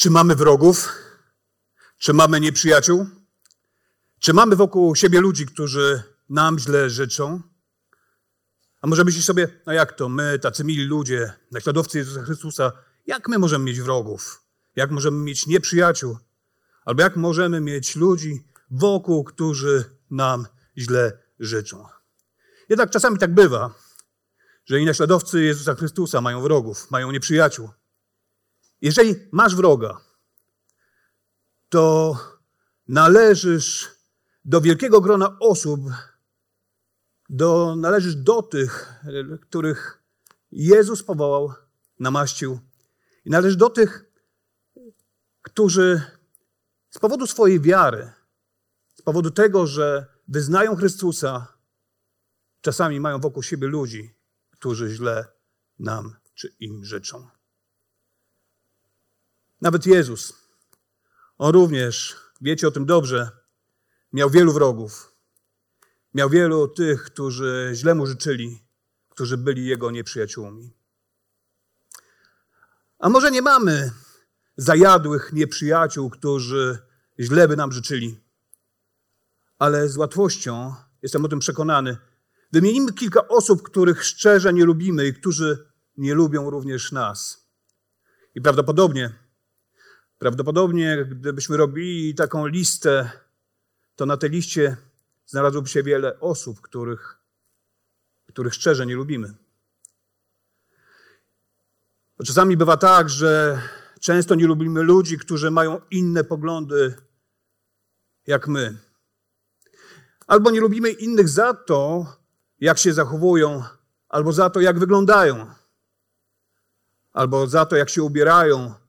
Czy mamy wrogów? Czy mamy nieprzyjaciół? Czy mamy wokół siebie ludzi, którzy nam źle życzą? A może myślisz sobie, no jak to, my, tacy mili ludzie, naśladowcy Jezusa Chrystusa, jak my możemy mieć wrogów? Jak możemy mieć nieprzyjaciół? Albo jak możemy mieć ludzi wokół, którzy nam źle życzą? Jednak czasami tak bywa, że i naśladowcy Jezusa Chrystusa mają wrogów, mają nieprzyjaciół. Jeżeli masz wroga, to należysz do wielkiego grona osób, do, należysz do tych, których Jezus powołał, namaścił. I należysz do tych, którzy z powodu swojej wiary, z powodu tego, że wyznają Chrystusa, czasami mają wokół siebie ludzi, którzy źle nam czy im życzą. Nawet Jezus, on również, wiecie o tym dobrze, miał wielu wrogów. Miał wielu tych, którzy źle mu życzyli, którzy byli jego nieprzyjaciółmi. A może nie mamy zajadłych nieprzyjaciół, którzy źle by nam życzyli, ale z łatwością, jestem o tym przekonany, wymienimy kilka osób, których szczerze nie lubimy i którzy nie lubią również nas. I prawdopodobnie Prawdopodobnie, gdybyśmy robili taką listę, to na tej liście znalazłoby się wiele osób, których, których szczerze nie lubimy. Bo czasami bywa tak, że często nie lubimy ludzi, którzy mają inne poglądy jak my. Albo nie lubimy innych za to, jak się zachowują, albo za to, jak wyglądają, albo za to, jak się ubierają,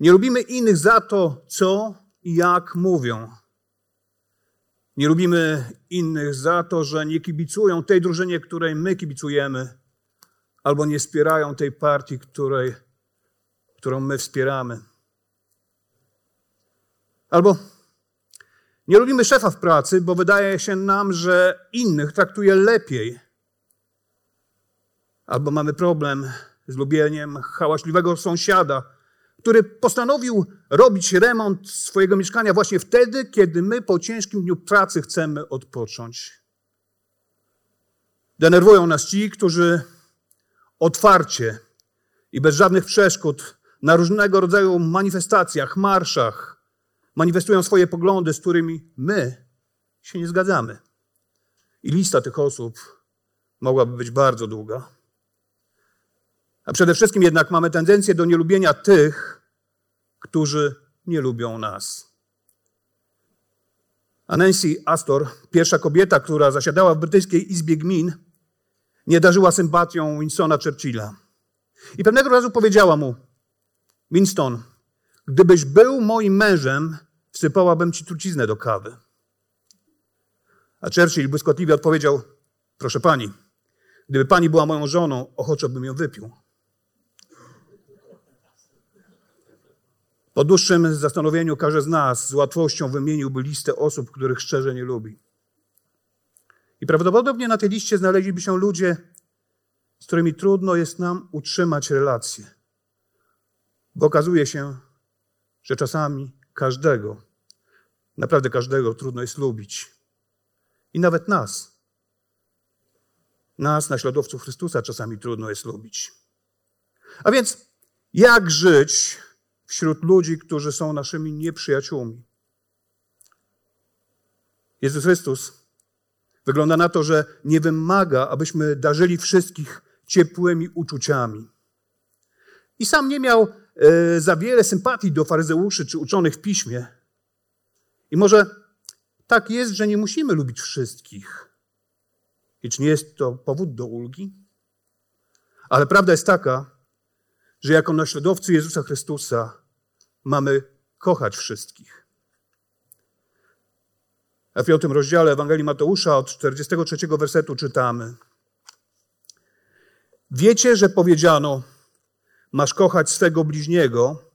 nie lubimy innych za to, co i jak mówią. Nie lubimy innych za to, że nie kibicują tej drużynie, której my kibicujemy, albo nie wspierają tej partii, której, którą my wspieramy. Albo nie lubimy szefa w pracy, bo wydaje się nam, że innych traktuje lepiej. Albo mamy problem z lubieniem hałaśliwego sąsiada, który postanowił robić remont swojego mieszkania właśnie wtedy, kiedy my po ciężkim dniu pracy chcemy odpocząć. Denerwują nas ci, którzy otwarcie i bez żadnych przeszkód na różnego rodzaju manifestacjach, marszach manifestują swoje poglądy, z którymi my się nie zgadzamy. I lista tych osób mogłaby być bardzo długa. A przede wszystkim jednak mamy tendencję do nielubienia tych, którzy nie lubią nas. A Nancy Astor, pierwsza kobieta, która zasiadała w brytyjskiej Izbie Gmin, nie darzyła sympatią Winstona Churchilla. I pewnego razu powiedziała mu: Winston, gdybyś był moim mężem, wsypałabym ci truciznę do kawy. A Churchill błyskotliwie odpowiedział: Proszę pani, gdyby pani była moją żoną, ochoczo bym ją wypił. Po dłuższym zastanowieniu każdy z nas z łatwością wymieniłby listę osób, których szczerze nie lubi. I prawdopodobnie na tej liście znaleźliby się ludzie, z którymi trudno jest nam utrzymać relacje. Bo okazuje się, że czasami każdego, naprawdę każdego trudno jest lubić. I nawet nas. Nas, naśladowców Chrystusa, czasami trudno jest lubić. A więc jak żyć wśród ludzi, którzy są naszymi nieprzyjaciółmi. Jezus Chrystus wygląda na to, że nie wymaga, abyśmy darzyli wszystkich ciepłymi uczuciami. I sam nie miał e, za wiele sympatii do faryzeuszy czy uczonych w piśmie. I może tak jest, że nie musimy lubić wszystkich. I czy nie jest to powód do ulgi? Ale prawda jest taka, że jako naśladowcy Jezusa Chrystusa mamy kochać wszystkich. A w piątym rozdziale Ewangelii Mateusza od 43 wersetu czytamy. Wiecie, że powiedziano, masz kochać swego bliźniego,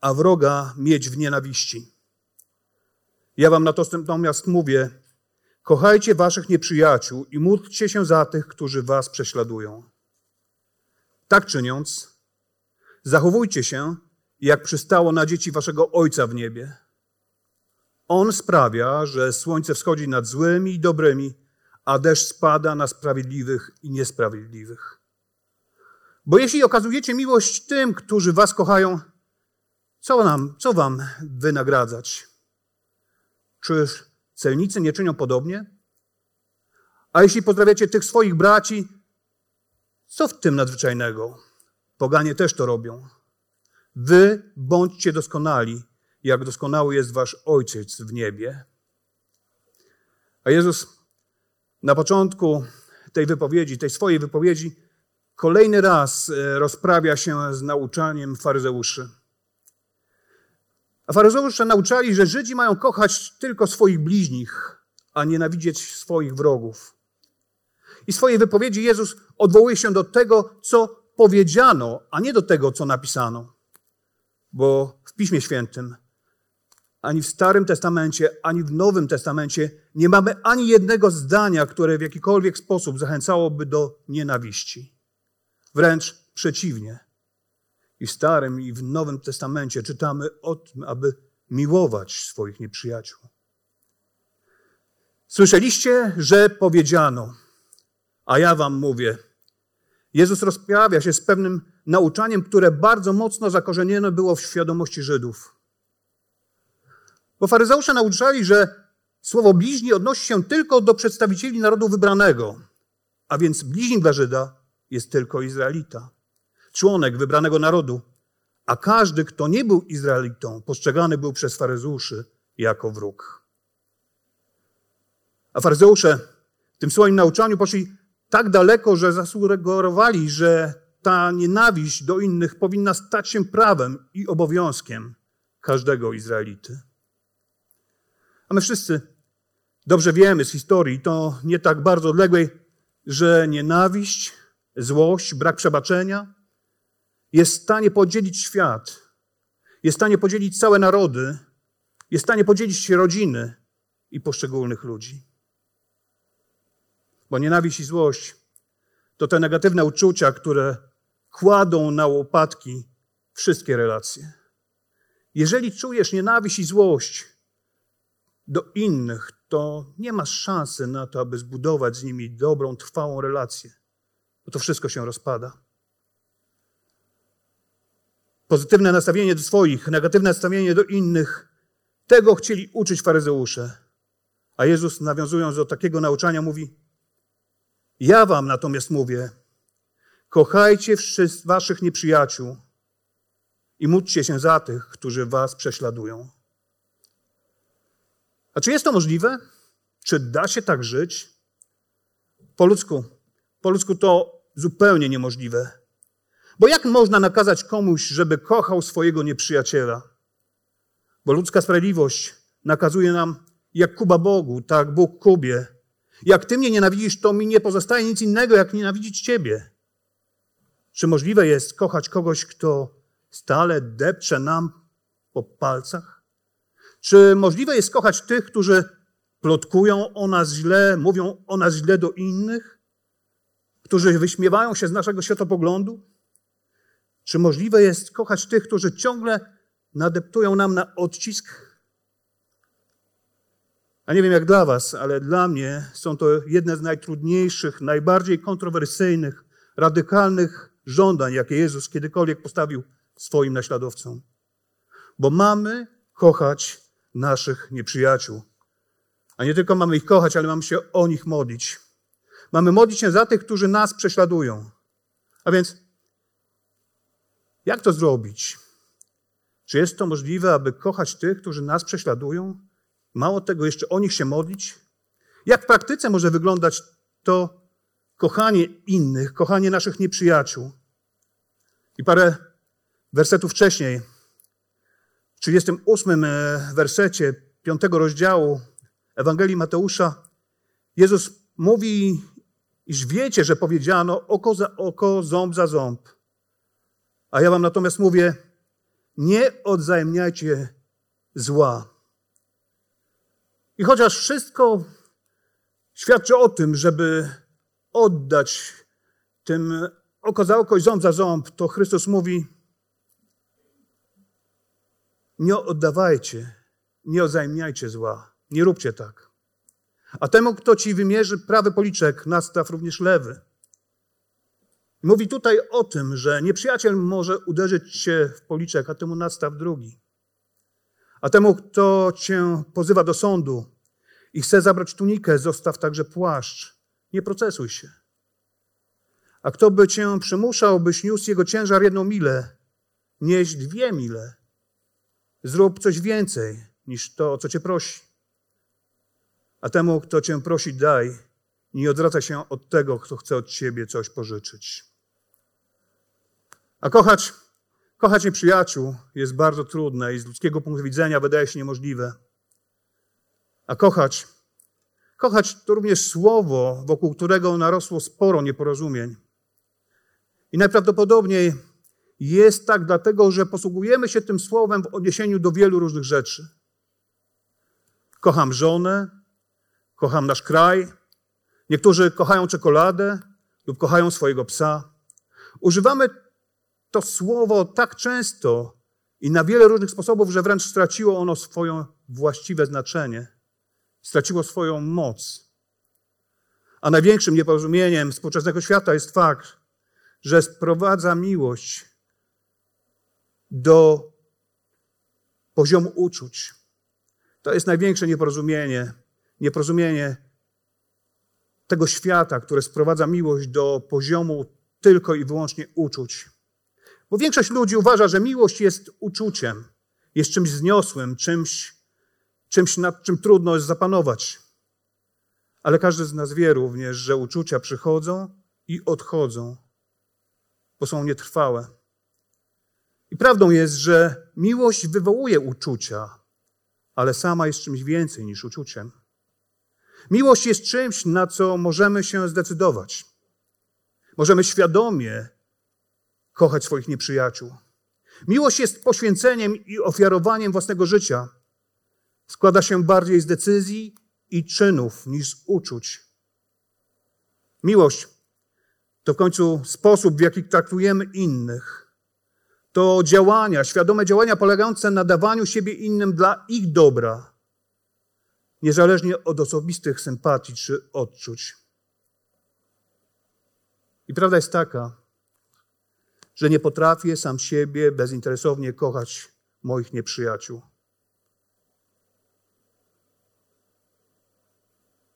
a wroga mieć w nienawiści. Ja wam natomiast mówię, kochajcie waszych nieprzyjaciół i módlcie się za tych, którzy was prześladują. Tak czyniąc, zachowujcie się, jak przystało na dzieci waszego Ojca w niebie. On sprawia, że słońce wschodzi nad złymi i dobrymi, a deszcz spada na sprawiedliwych i niesprawiedliwych. Bo jeśli okazujecie miłość tym, którzy was kochają, co, nam, co wam wynagradzać? Czy celnicy nie czynią podobnie? A jeśli pozdrawiacie tych swoich braci, co w tym nadzwyczajnego? Poganie też to robią. Wy bądźcie doskonali, jak doskonały jest wasz Ojciec w niebie. A Jezus na początku tej wypowiedzi, tej swojej wypowiedzi, kolejny raz e, rozprawia się z nauczaniem faryzeuszy. A faryzeusze nauczali, że Żydzi mają kochać tylko swoich bliźnich, a nienawidzieć swoich wrogów. I w swojej wypowiedzi Jezus odwołuje się do tego, co powiedziano, a nie do tego, co napisano. Bo w Piśmie Świętym, ani w Starym Testamencie, ani w Nowym Testamencie nie mamy ani jednego zdania, które w jakikolwiek sposób zachęcałoby do nienawiści. Wręcz przeciwnie. I w Starym, i w Nowym Testamencie czytamy o tym, aby miłować swoich nieprzyjaciół. Słyszeliście, że powiedziano, a ja wam mówię. Jezus rozprawia się z pewnym nauczaniem, które bardzo mocno zakorzenione było w świadomości Żydów. Bo faryzeusze nauczali, że słowo bliźni odnosi się tylko do przedstawicieli narodu wybranego, a więc bliźnim dla Żyda jest tylko Izraelita członek wybranego narodu, a każdy, kto nie był Izraelitą, postrzegany był przez faryzeuszy jako wróg. A faryzeusze w tym swoim nauczaniu poszli tak daleko, że zasugerowali, że ta nienawiść do innych powinna stać się prawem i obowiązkiem każdego Izraelity. A my wszyscy dobrze wiemy z historii, to nie tak bardzo odległej, że nienawiść, złość, brak przebaczenia, jest w stanie podzielić świat, jest w stanie podzielić całe narody, jest w stanie podzielić rodziny i poszczególnych ludzi. Bo nienawiść i złość to te negatywne uczucia, które kładą na łopatki wszystkie relacje. Jeżeli czujesz nienawiść i złość do innych, to nie masz szansy na to, aby zbudować z nimi dobrą, trwałą relację, bo to wszystko się rozpada. Pozytywne nastawienie do swoich, negatywne nastawienie do innych. Tego chcieli uczyć faryzeusze. A Jezus, nawiązując do takiego nauczania, mówi: Ja wam natomiast mówię, kochajcie wszystkich waszych nieprzyjaciół i módlcie się za tych, którzy was prześladują. A czy jest to możliwe? Czy da się tak żyć? Po ludzku, po ludzku to zupełnie niemożliwe. Bo jak można nakazać komuś, żeby kochał swojego nieprzyjaciela? Bo ludzka sprawiedliwość nakazuje nam, jak Kuba Bogu, tak Bóg Kubie. Jak ty mnie nienawidzisz, to mi nie pozostaje nic innego, jak nienawidzić ciebie. Czy możliwe jest kochać kogoś, kto stale depcze nam po palcach? Czy możliwe jest kochać tych, którzy plotkują o nas źle, mówią o nas źle do innych? Którzy wyśmiewają się z naszego światopoglądu? Czy możliwe jest kochać tych, którzy ciągle nadeptują nam na odcisk? A nie wiem jak dla Was, ale dla mnie są to jedne z najtrudniejszych, najbardziej kontrowersyjnych, radykalnych żądań, jakie Jezus kiedykolwiek postawił swoim naśladowcom. Bo mamy kochać naszych nieprzyjaciół. A nie tylko mamy ich kochać, ale mamy się o nich modlić. Mamy modlić się za tych, którzy nas prześladują. A więc jak to zrobić? Czy jest to możliwe, aby kochać tych, którzy nas prześladują? Mało tego, jeszcze o nich się modlić? Jak w praktyce może wyglądać to, kochanie innych, kochanie naszych nieprzyjaciół. I parę wersetów wcześniej, w 38 e, wersecie 5 rozdziału Ewangelii Mateusza, Jezus mówi, iż wiecie, że powiedziano oko za oko, ząb za ząb. A ja wam natomiast mówię, nie odzajemniajcie zła. I chociaż wszystko świadczy o tym, żeby oddać tym oko za oko i ząb za ząb, to Chrystus mówi: Nie oddawajcie, nie odzajemniajcie zła, nie róbcie tak. A temu, kto ci wymierzy prawy policzek, nastaw również lewy. Mówi tutaj o tym, że nieprzyjaciel może uderzyć cię w policzek, a temu nastaw drugi. A temu, kto cię pozywa do sądu i chce zabrać tunikę, zostaw także płaszcz. Nie procesuj się. A kto by cię przymuszał, byś niósł jego ciężar jedną milę, nieś dwie mile. Zrób coś więcej niż to, co cię prosi. A temu, kto cię prosi, daj. Nie odwraca się od tego, kto chce od ciebie coś pożyczyć. A kochać, kochać nieprzyjaciół jest bardzo trudne i z ludzkiego punktu widzenia wydaje się niemożliwe. A kochać, kochać to również słowo, wokół którego narosło sporo nieporozumień. I najprawdopodobniej jest tak dlatego, że posługujemy się tym słowem w odniesieniu do wielu różnych rzeczy. Kocham żonę, kocham nasz kraj. Niektórzy kochają czekoladę lub kochają swojego psa. Używamy to słowo tak często i na wiele różnych sposobów, że wręcz straciło ono swoje właściwe znaczenie, straciło swoją moc. A największym nieporozumieniem współczesnego świata jest fakt, że sprowadza miłość do poziomu uczuć. To jest największe nieporozumienie. Nieporozumienie tego świata, które sprowadza miłość do poziomu tylko i wyłącznie uczuć. Bo większość ludzi uważa, że miłość jest uczuciem, jest czymś zniosłym, czymś, czymś nad czym trudno jest zapanować. Ale każdy z nas wie również, że uczucia przychodzą i odchodzą, bo są nietrwałe. I prawdą jest, że miłość wywołuje uczucia, ale sama jest czymś więcej niż uczuciem. Miłość jest czymś, na co możemy się zdecydować. Możemy świadomie kochać swoich nieprzyjaciół. Miłość jest poświęceniem i ofiarowaniem własnego życia. Składa się bardziej z decyzji i czynów niż z uczuć. Miłość to w końcu sposób, w jaki traktujemy innych. To działania, świadome działania polegające na dawaniu siebie innym dla ich dobra, niezależnie od osobistych sympatii czy odczuć. I prawda jest taka, że nie potrafię sam siebie bezinteresownie kochać moich nieprzyjaciół.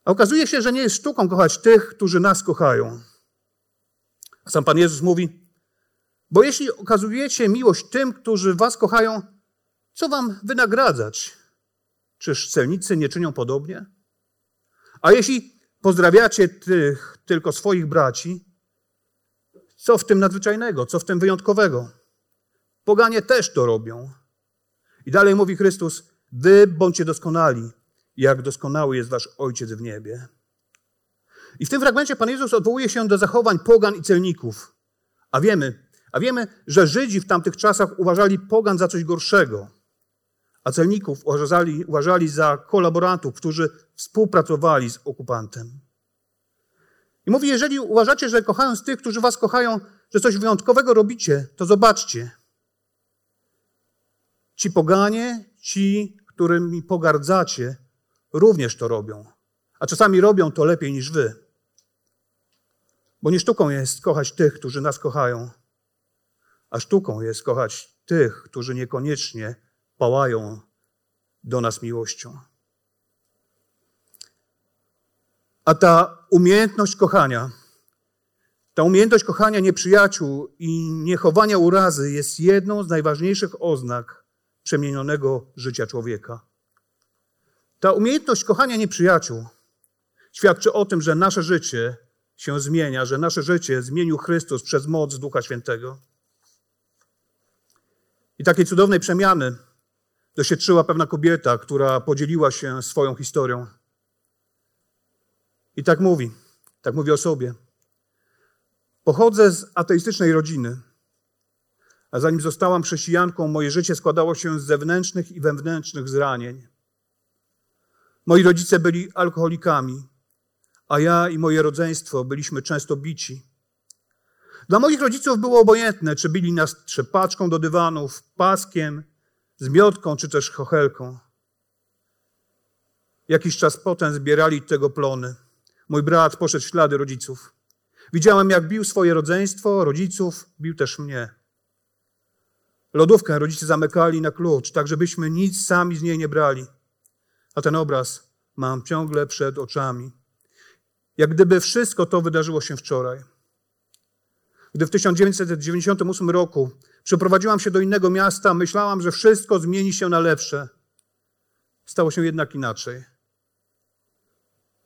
A okazuje się, że nie jest sztuką kochać tych, którzy nas kochają. A sam Pan Jezus mówi, bo jeśli okazujecie miłość tym, którzy was kochają, co wam wynagradzać? Czyż celnicy nie czynią podobnie? A jeśli pozdrawiacie tych tylko swoich braci, co w tym nadzwyczajnego, co w tym wyjątkowego? Poganie też to robią. I dalej mówi Chrystus: Wy bądźcie doskonali, jak doskonały jest wasz Ojciec w niebie. I w tym fragmencie Pan Jezus odwołuje się do zachowań pogan i celników. A wiemy, a wiemy, że Żydzi w tamtych czasach uważali pogan za coś gorszego, a celników uważali, uważali za kolaborantów, którzy współpracowali z okupantem. I mówi, jeżeli uważacie, że kochając tych, którzy was kochają, że coś wyjątkowego robicie, to zobaczcie. Ci poganie, ci, którymi pogardzacie, również to robią. A czasami robią to lepiej niż wy. Bo nie sztuką jest kochać tych, którzy nas kochają, a sztuką jest kochać tych, którzy niekoniecznie pałają do nas miłością. A ta umiejętność kochania, ta umiejętność kochania nieprzyjaciół i niechowania urazy jest jedną z najważniejszych oznak przemienionego życia człowieka. Ta umiejętność kochania nieprzyjaciół świadczy o tym, że nasze życie się zmienia, że nasze życie zmienił Chrystus przez moc Ducha Świętego. I takiej cudownej przemiany doświadczyła pewna kobieta, która podzieliła się swoją historią. I tak mówi, tak mówi o sobie. Pochodzę z ateistycznej rodziny, a zanim zostałam chrześcijanką, moje życie składało się z zewnętrznych i wewnętrznych zranień. Moi rodzice byli alkoholikami, a ja i moje rodzeństwo byliśmy często bici. Dla moich rodziców było obojętne, czy bili nas trzepaczką do dywanów, paskiem, zmiotką czy też chochelką. Jakiś czas potem zbierali tego plony. Mój brat poszedł w ślady rodziców. Widziałem, jak bił swoje rodzeństwo, rodziców, bił też mnie. Lodówkę rodzice zamykali na klucz, tak żebyśmy nic sami z niej nie brali. A ten obraz mam ciągle przed oczami. Jak gdyby wszystko to wydarzyło się wczoraj. Gdy w 1998 roku przeprowadziłam się do innego miasta, myślałam, że wszystko zmieni się na lepsze. Stało się jednak inaczej.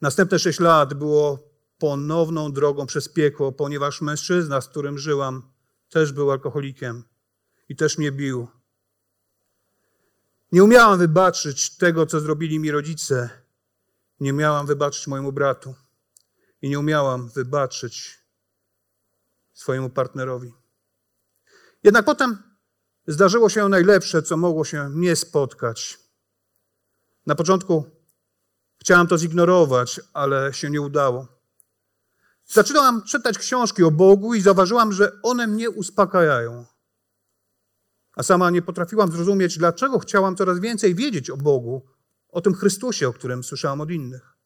Następne sześć lat było ponowną drogą przez piekło, ponieważ mężczyzna, z którym żyłam, też był alkoholikiem i też mnie bił. Nie umiałam wybaczyć tego, co zrobili mi rodzice. Nie miałam wybaczyć mojemu bratu. I nie umiałam wybaczyć swojemu partnerowi. Jednak potem zdarzyło się najlepsze, co mogło się mnie spotkać. Na początku chciałam to zignorować, ale się nie udało. Zaczynałam czytać książki o Bogu i zauważyłam, że one mnie uspokajają. A sama nie potrafiłam zrozumieć, dlaczego chciałam coraz więcej wiedzieć o Bogu, o tym Chrystusie, o którym słyszałam od innych.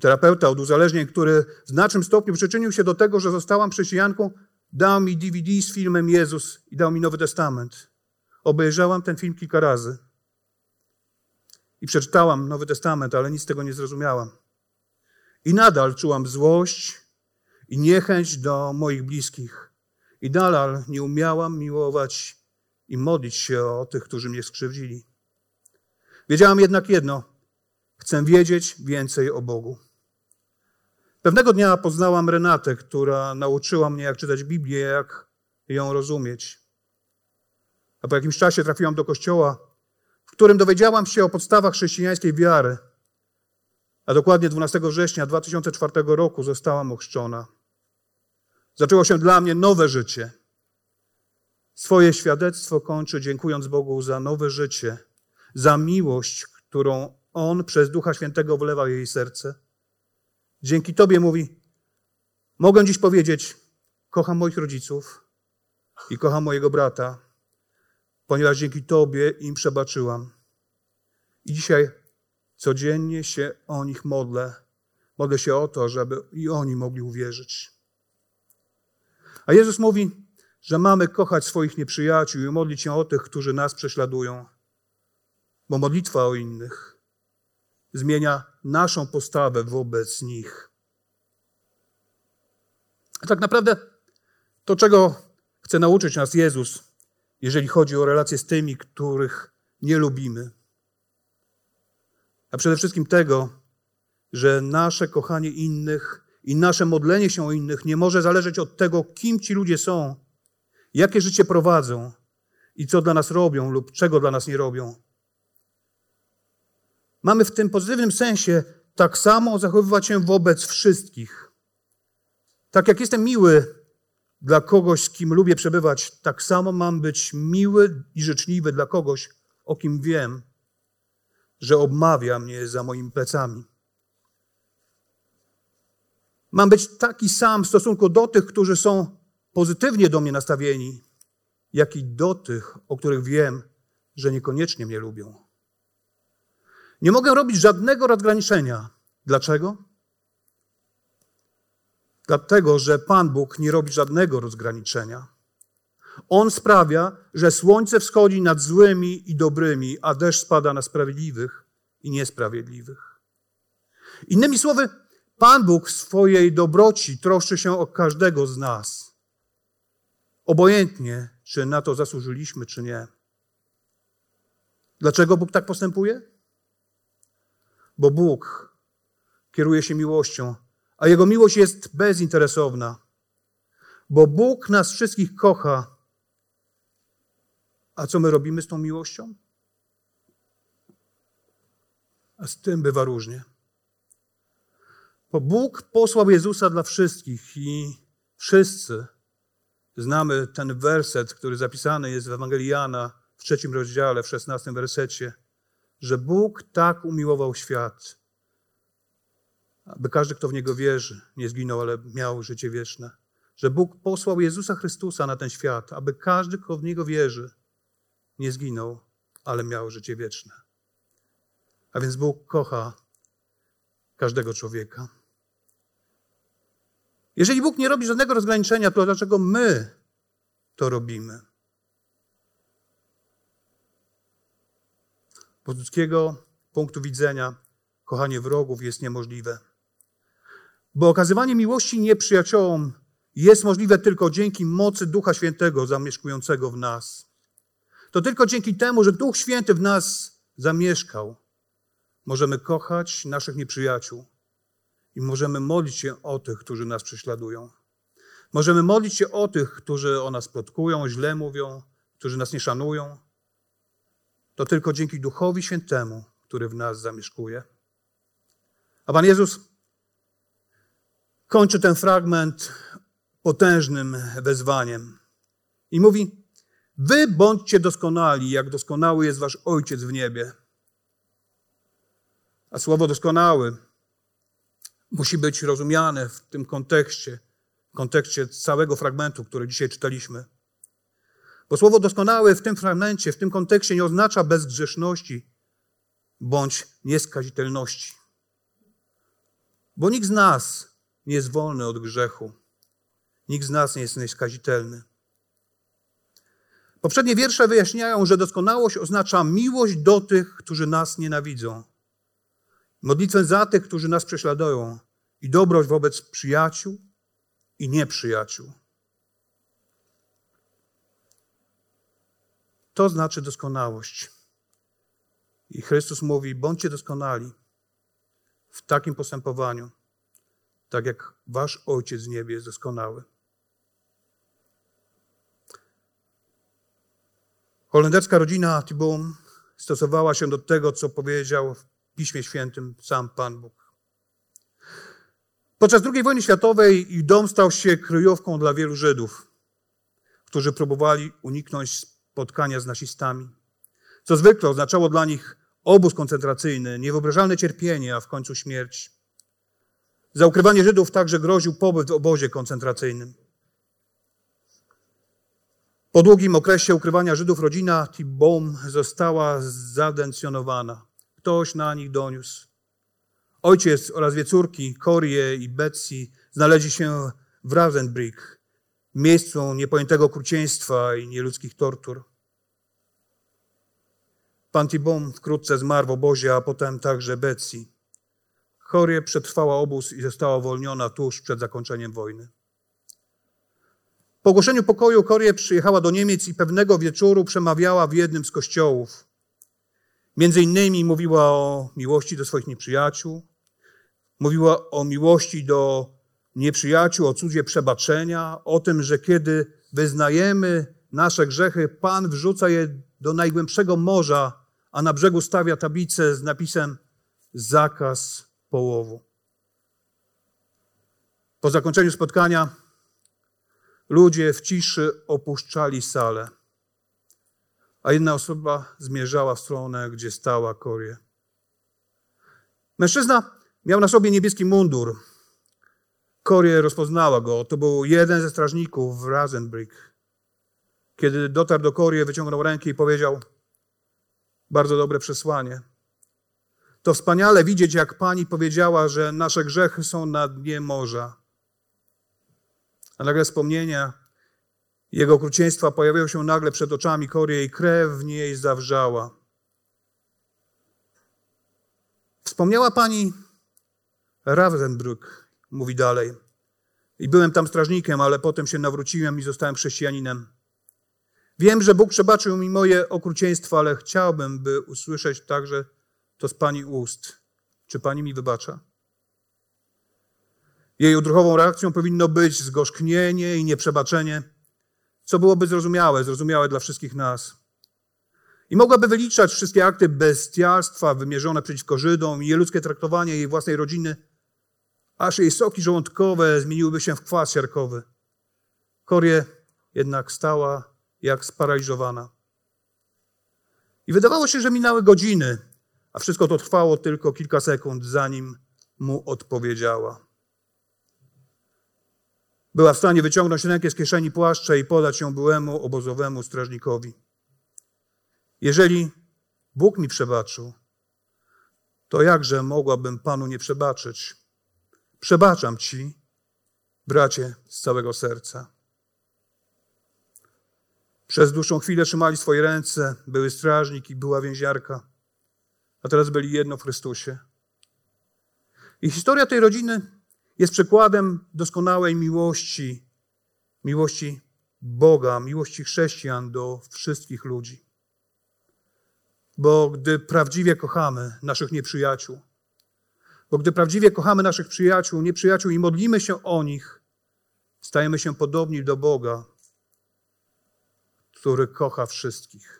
Terapeuta od uzależnień, który w znacznym stopniu przyczynił się do tego, że zostałam chrześcijanką, dał mi DVD z filmem Jezus i dał mi Nowy Testament. Obejrzałam ten film kilka razy. I przeczytałam Nowy Testament, ale nic z tego nie zrozumiałam. I nadal czułam złość i niechęć do moich bliskich. I nadal nie umiałam miłować i modlić się o tych, którzy mnie skrzywdzili. Wiedziałam jednak jedno: chcę wiedzieć więcej o Bogu. Pewnego dnia poznałam Renatę, która nauczyła mnie, jak czytać Biblię, jak ją rozumieć. A po jakimś czasie trafiłam do kościoła, którym dowiedziałam się o podstawach chrześcijańskiej wiary. A dokładnie 12 września 2004 roku zostałam ochrzczona. Zaczęło się dla mnie nowe życie. Swoje świadectwo kończę dziękując Bogu za nowe życie, za miłość, którą On przez Ducha Świętego wlewa jej serce. Dzięki Tobie mówi, mogę dziś powiedzieć, kocham moich rodziców i kocham mojego brata, ponieważ dzięki Tobie im przebaczyłam. I dzisiaj codziennie się o nich modlę. Modlę się o to, żeby i oni mogli uwierzyć. A Jezus mówi, że mamy kochać swoich nieprzyjaciół i modlić się o tych, którzy nas prześladują. Bo modlitwa o innych zmienia naszą postawę wobec nich. A tak naprawdę to, czego chce nauczyć nas Jezus, jeżeli chodzi o relacje z tymi, których nie lubimy, a przede wszystkim tego, że nasze kochanie innych i nasze modlenie się o innych nie może zależeć od tego, kim ci ludzie są, jakie życie prowadzą i co dla nas robią lub czego dla nas nie robią. Mamy w tym pozytywnym sensie tak samo zachowywać się wobec wszystkich. Tak jak jestem miły dla kogoś, z kim lubię przebywać, tak samo mam być miły i życzliwy dla kogoś, o kim wiem, że obmawia mnie za moimi plecami. Mam być taki sam w stosunku do tych, którzy są pozytywnie do mnie nastawieni, jak i do tych, o których wiem, że niekoniecznie mnie lubią. Nie mogę robić żadnego rozgraniczenia. Dlaczego? Dlatego, że Pan Bóg nie robi żadnego rozgraniczenia. On sprawia, że słońce wschodzi nad złymi i dobrymi, a deszcz spada na sprawiedliwych i niesprawiedliwych. Innymi słowy, Pan Bóg w swojej dobroci troszczy się o każdego z nas. Obojętnie, czy na to zasłużyliśmy, czy nie. Dlaczego Bóg tak postępuje? Bo Bóg kieruje się miłością, a Jego miłość jest bezinteresowna, bo Bóg nas wszystkich kocha. A co my robimy z tą miłością? A z tym bywa różnie. Bo Bóg posłał Jezusa dla wszystkich i wszyscy znamy ten werset, który zapisany jest w Ewangelii Jana w trzecim rozdziale, w szesnastym wersecie, że Bóg tak umiłował świat, aby każdy, kto w Niego wierzy, nie zginął, ale miał życie wieczne. Że Bóg posłał Jezusa Chrystusa na ten świat, aby każdy, kto w Niego wierzy, nie zginął, ale miał życie wieczne. A więc Bóg kocha każdego człowieka. Jeżeli Bóg nie robi żadnego rozgraniczenia, to dlaczego my to robimy? Z ludzkiego punktu widzenia kochanie wrogów jest niemożliwe. Bo okazywanie miłości nieprzyjaciołom jest możliwe tylko dzięki mocy Ducha Świętego zamieszkującego w nas. To tylko dzięki temu, że Duch Święty w nas zamieszkał, możemy kochać naszych nieprzyjaciół i możemy modlić się o tych, którzy nas prześladują. Możemy modlić się o tych, którzy o nas plotkują, źle mówią, którzy nas nie szanują. To tylko dzięki Duchowi Świętemu, który w nas zamieszkuje. A Pan Jezus kończy ten fragment potężnym wezwaniem i mówi: Wy bądźcie doskonali, jak doskonały jest Wasz Ojciec w niebie. A słowo doskonały musi być rozumiane w tym kontekście, w kontekście całego fragmentu, który dzisiaj czytaliśmy. Bo słowo doskonały w tym fragmencie, w tym kontekście nie oznacza bezgrzeszności bądź nieskazitelności. Bo nikt z nas nie jest wolny od grzechu. Nikt z nas nie jest nieskazitelny. Poprzednie wiersze wyjaśniają, że doskonałość oznacza miłość do tych, którzy nas nienawidzą. Modlitwę za tych, którzy nas prześladują i dobroć wobec przyjaciół i nieprzyjaciół. To znaczy doskonałość. I Chrystus mówi: bądźcie doskonali w takim postępowaniu, tak jak wasz Ojciec w niebie jest doskonały. Holenderska rodzina Tibum stosowała się do tego, co powiedział w Piśmie Świętym sam Pan Bóg. Podczas II wojny światowej ich dom stał się kryjówką dla wielu Żydów, którzy próbowali uniknąć spotkania z nazistami, co zwykle oznaczało dla nich obóz koncentracyjny, niewyobrażalne cierpienie, a w końcu śmierć. Za ukrywanie Żydów także groził pobyt w obozie koncentracyjnym. Po długim okresie ukrywania Żydów rodzina Tibom została zadencjonowana. Ktoś na nich doniósł. Ojciec oraz dwie córki, Korie i Betsy, znaleźli się w Ravenbrick, miejscu niepojętego okrucieństwa i nieludzkich tortur. Pan Tibom wkrótce zmarł w obozie, a potem także Betsy. Korie przetrwała obóz i została uwolniona tuż przed zakończeniem wojny. Po ogłoszeniu pokoju Korie przyjechała do Niemiec i pewnego wieczoru przemawiała w jednym z kościołów. Między innymi mówiła o miłości do swoich nieprzyjaciół, mówiła o miłości do nieprzyjaciół, o cudzie przebaczenia, o tym, że kiedy wyznajemy nasze grzechy, Pan wrzuca je do najgłębszego morza, a na brzegu stawia tablicę z napisem zakaz połowu. Po zakończeniu spotkania Ludzie w ciszy opuszczali salę, a jedna osoba zmierzała w stronę, gdzie stała Korie. Mężczyzna miał na sobie niebieski mundur. Korie rozpoznała go. To był jeden ze strażników w Rasenbrick. Kiedy dotarł do Korie, wyciągnął rękę i powiedział: Bardzo dobre przesłanie. To wspaniale widzieć, jak pani powiedziała, że nasze grzechy są na dnie morza a nagle wspomnienia jego okrucieństwa pojawiają się nagle przed oczami Kory i krew w niej zawrzała. Wspomniała pani Ravensbrück, mówi dalej. I byłem tam strażnikiem, ale potem się nawróciłem i zostałem chrześcijaninem. Wiem, że Bóg przebaczył mi moje okrucieństwo, ale chciałbym, by usłyszeć także to z pani ust. Czy pani mi wybacza? Jej odruchową reakcją powinno być zgorzknienie i nieprzebaczenie, co byłoby zrozumiałe, zrozumiałe dla wszystkich nas. I mogłaby wyliczać wszystkie akty bestialstwa wymierzone przeciwko Żydom i nieludzkie traktowanie jej własnej rodziny, aż jej soki żołądkowe zmieniłyby się w kwas siarkowy. Korie jednak stała jak sparaliżowana. I wydawało się, że minęły godziny, a wszystko to trwało tylko kilka sekund, zanim mu odpowiedziała. Była w stanie wyciągnąć rękę z kieszeni płaszcza i podać ją byłemu obozowemu strażnikowi. Jeżeli Bóg mi przebaczył, to jakże mogłabym Panu nie przebaczyć? Przebaczam Ci, bracie, z całego serca. Przez dłuższą chwilę trzymali swoje ręce, były strażnik i była więziarka, a teraz byli jedno w Chrystusie. I historia tej rodziny jest przykładem doskonałej miłości, miłości Boga, miłości chrześcijan do wszystkich ludzi. Bo gdy prawdziwie kochamy naszych nieprzyjaciół, bo gdy prawdziwie kochamy naszych przyjaciół, nieprzyjaciół i modlimy się o nich, stajemy się podobni do Boga, który kocha wszystkich.